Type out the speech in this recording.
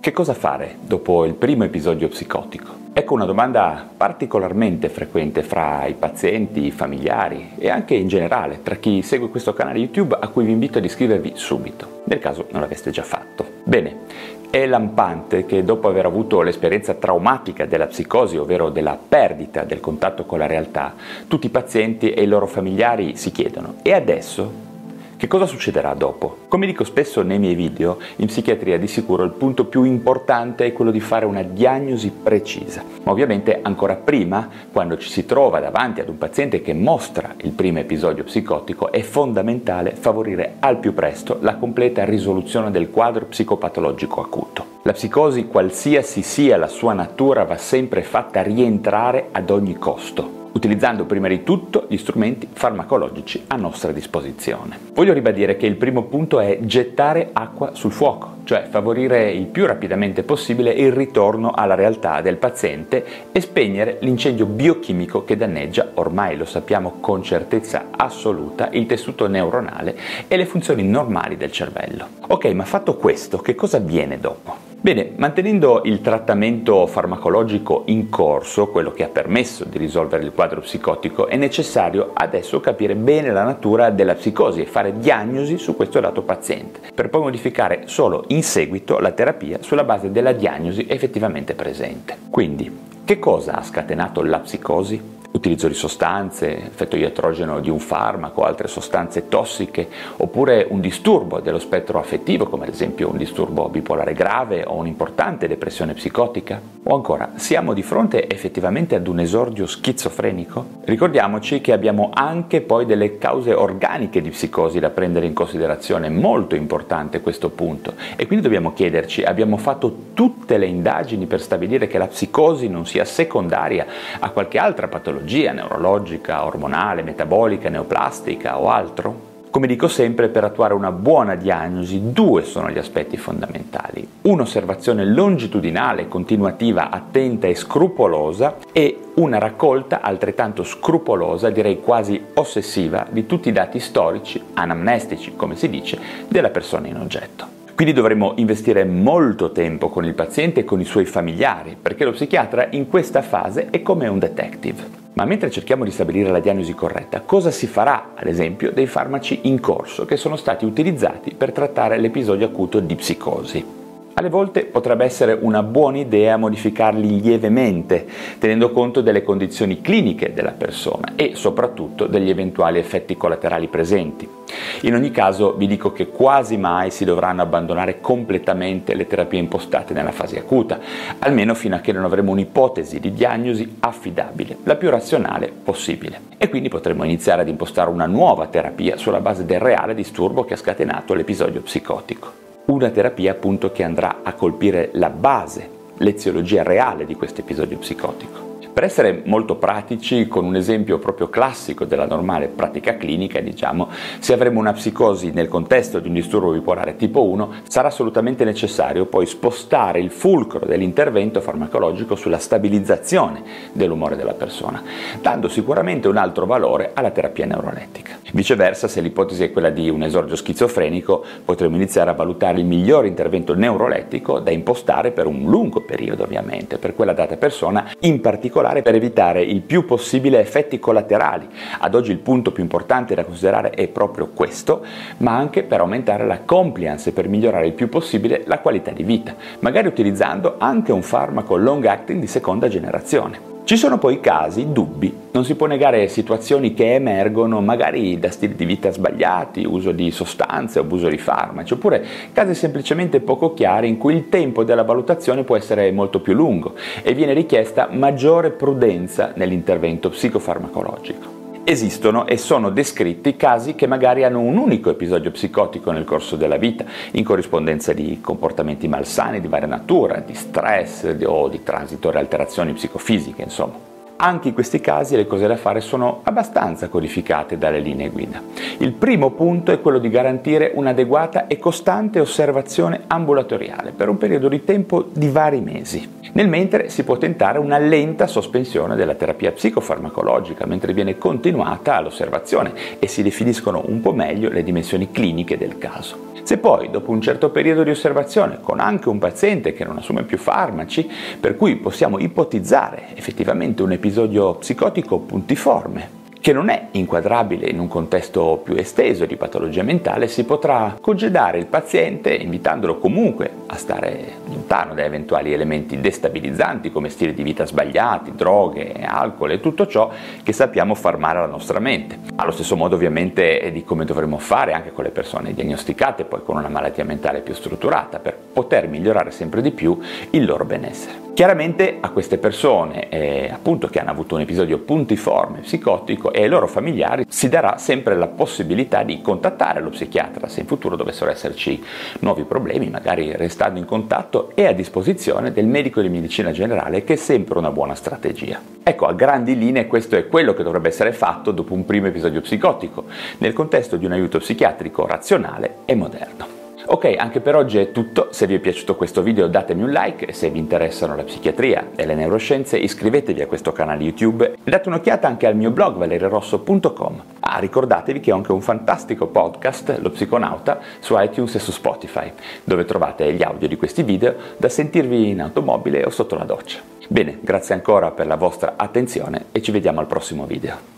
Che cosa fare dopo il primo episodio psicotico? Ecco una domanda particolarmente frequente fra i pazienti, i familiari e anche in generale tra chi segue questo canale YouTube a cui vi invito ad iscrivervi subito, nel caso non l'aveste già fatto. Bene, è lampante che dopo aver avuto l'esperienza traumatica della psicosi, ovvero della perdita del contatto con la realtà, tutti i pazienti e i loro familiari si chiedono e adesso che cosa succederà dopo? Come dico spesso nei miei video, in psichiatria di sicuro il punto più importante è quello di fare una diagnosi precisa. Ma ovviamente ancora prima, quando ci si trova davanti ad un paziente che mostra il primo episodio psicotico, è fondamentale favorire al più presto la completa risoluzione del quadro psicopatologico acuto. La psicosi, qualsiasi sia la sua natura, va sempre fatta rientrare ad ogni costo utilizzando prima di tutto gli strumenti farmacologici a nostra disposizione. Voglio ribadire che il primo punto è gettare acqua sul fuoco, cioè favorire il più rapidamente possibile il ritorno alla realtà del paziente e spegnere l'incendio biochimico che danneggia, ormai lo sappiamo con certezza assoluta, il tessuto neuronale e le funzioni normali del cervello. Ok, ma fatto questo, che cosa avviene dopo? Bene, mantenendo il trattamento farmacologico in corso, quello che ha permesso di risolvere il quadro psicotico, è necessario adesso capire bene la natura della psicosi e fare diagnosi su questo dato paziente, per poi modificare solo in seguito la terapia sulla base della diagnosi effettivamente presente. Quindi, che cosa ha scatenato la psicosi? Utilizzo di sostanze, effetto iatrogeno di un farmaco, altre sostanze tossiche, oppure un disturbo dello spettro affettivo, come ad esempio un disturbo bipolare grave o un'importante depressione psicotica? O ancora, siamo di fronte effettivamente ad un esordio schizofrenico? Ricordiamoci che abbiamo anche poi delle cause organiche di psicosi da prendere in considerazione, molto importante questo punto, e quindi dobbiamo chiederci, abbiamo fatto tutte le indagini per stabilire che la psicosi non sia secondaria a qualche altra patologia? Patologia neurologica, ormonale, metabolica, neoplastica o altro? Come dico sempre, per attuare una buona diagnosi due sono gli aspetti fondamentali. Un'osservazione longitudinale, continuativa, attenta e scrupolosa e una raccolta altrettanto scrupolosa, direi quasi ossessiva, di tutti i dati storici, anamnestici, come si dice, della persona in oggetto. Quindi dovremo investire molto tempo con il paziente e con i suoi familiari, perché lo psichiatra in questa fase è come un detective. Ma mentre cerchiamo di stabilire la diagnosi corretta, cosa si farà, ad esempio, dei farmaci in corso che sono stati utilizzati per trattare l'episodio acuto di psicosi? Alle volte potrebbe essere una buona idea modificarli lievemente, tenendo conto delle condizioni cliniche della persona e soprattutto degli eventuali effetti collaterali presenti. In ogni caso vi dico che quasi mai si dovranno abbandonare completamente le terapie impostate nella fase acuta, almeno fino a che non avremo un'ipotesi di diagnosi affidabile, la più razionale possibile. E quindi potremo iniziare ad impostare una nuova terapia sulla base del reale disturbo che ha scatenato l'episodio psicotico una terapia appunto che andrà a colpire la base, l'eziologia reale di questo episodio psicotico. Per essere molto pratici, con un esempio proprio classico della normale pratica clinica, diciamo, se avremo una psicosi nel contesto di un disturbo bipolare tipo 1, sarà assolutamente necessario poi spostare il fulcro dell'intervento farmacologico sulla stabilizzazione dell'umore della persona, dando sicuramente un altro valore alla terapia neurolettica. Viceversa, se l'ipotesi è quella di un esordio schizofrenico, potremo iniziare a valutare il miglior intervento neurolettico da impostare per un lungo periodo, ovviamente, per quella data persona, in particolare particolare per evitare il più possibile effetti collaterali. Ad oggi il punto più importante da considerare è proprio questo, ma anche per aumentare la compliance e per migliorare il più possibile la qualità di vita, magari utilizzando anche un farmaco long acting di seconda generazione. Ci sono poi casi, dubbi, non si può negare situazioni che emergono magari da stili di vita sbagliati, uso di sostanze, abuso di farmaci, oppure casi semplicemente poco chiari in cui il tempo della valutazione può essere molto più lungo e viene richiesta maggiore prudenza nell'intervento psicofarmacologico. Esistono e sono descritti casi che magari hanno un unico episodio psicotico nel corso della vita, in corrispondenza di comportamenti malsani di varia natura, di stress o di transitorie alterazioni psicofisiche, insomma. Anche in questi casi le cose da fare sono abbastanza codificate dalle linee guida. Il primo punto è quello di garantire un'adeguata e costante osservazione ambulatoriale per un periodo di tempo di vari mesi. Nel mentre si può tentare una lenta sospensione della terapia psicofarmacologica mentre viene continuata l'osservazione e si definiscono un po' meglio le dimensioni cliniche del caso. Se poi, dopo un certo periodo di osservazione, con anche un paziente che non assume più farmaci, per cui possiamo ipotizzare effettivamente un episodio psicotico puntiforme, che non è inquadrabile in un contesto più esteso di patologia mentale, si potrà congedare il paziente invitandolo comunque a stare lontano da eventuali elementi destabilizzanti come stili di vita sbagliati, droghe, alcol e tutto ciò che sappiamo far male alla nostra mente. Allo stesso modo ovviamente di come dovremmo fare anche con le persone diagnosticate poi con una malattia mentale più strutturata per poter migliorare sempre di più il loro benessere. Chiaramente a queste persone eh, appunto che hanno avuto un episodio puntiforme psicotico e ai loro familiari si darà sempre la possibilità di contattare lo psichiatra se in futuro dovessero esserci nuovi problemi, magari restando in contatto e a disposizione del medico di medicina generale che è sempre una buona strategia. Ecco, a grandi linee questo è quello che dovrebbe essere fatto dopo un primo episodio psicotico, nel contesto di un aiuto psichiatrico razionale e moderno. Ok, anche per oggi è tutto. Se vi è piaciuto questo video datemi un like e se vi interessano la psichiatria e le neuroscienze iscrivetevi a questo canale YouTube e date un'occhiata anche al mio blog valerirosso.com. Ah, ricordatevi che ho anche un fantastico podcast, Lo Psiconauta, su iTunes e su Spotify, dove trovate gli audio di questi video da sentirvi in automobile o sotto la doccia. Bene, grazie ancora per la vostra attenzione e ci vediamo al prossimo video.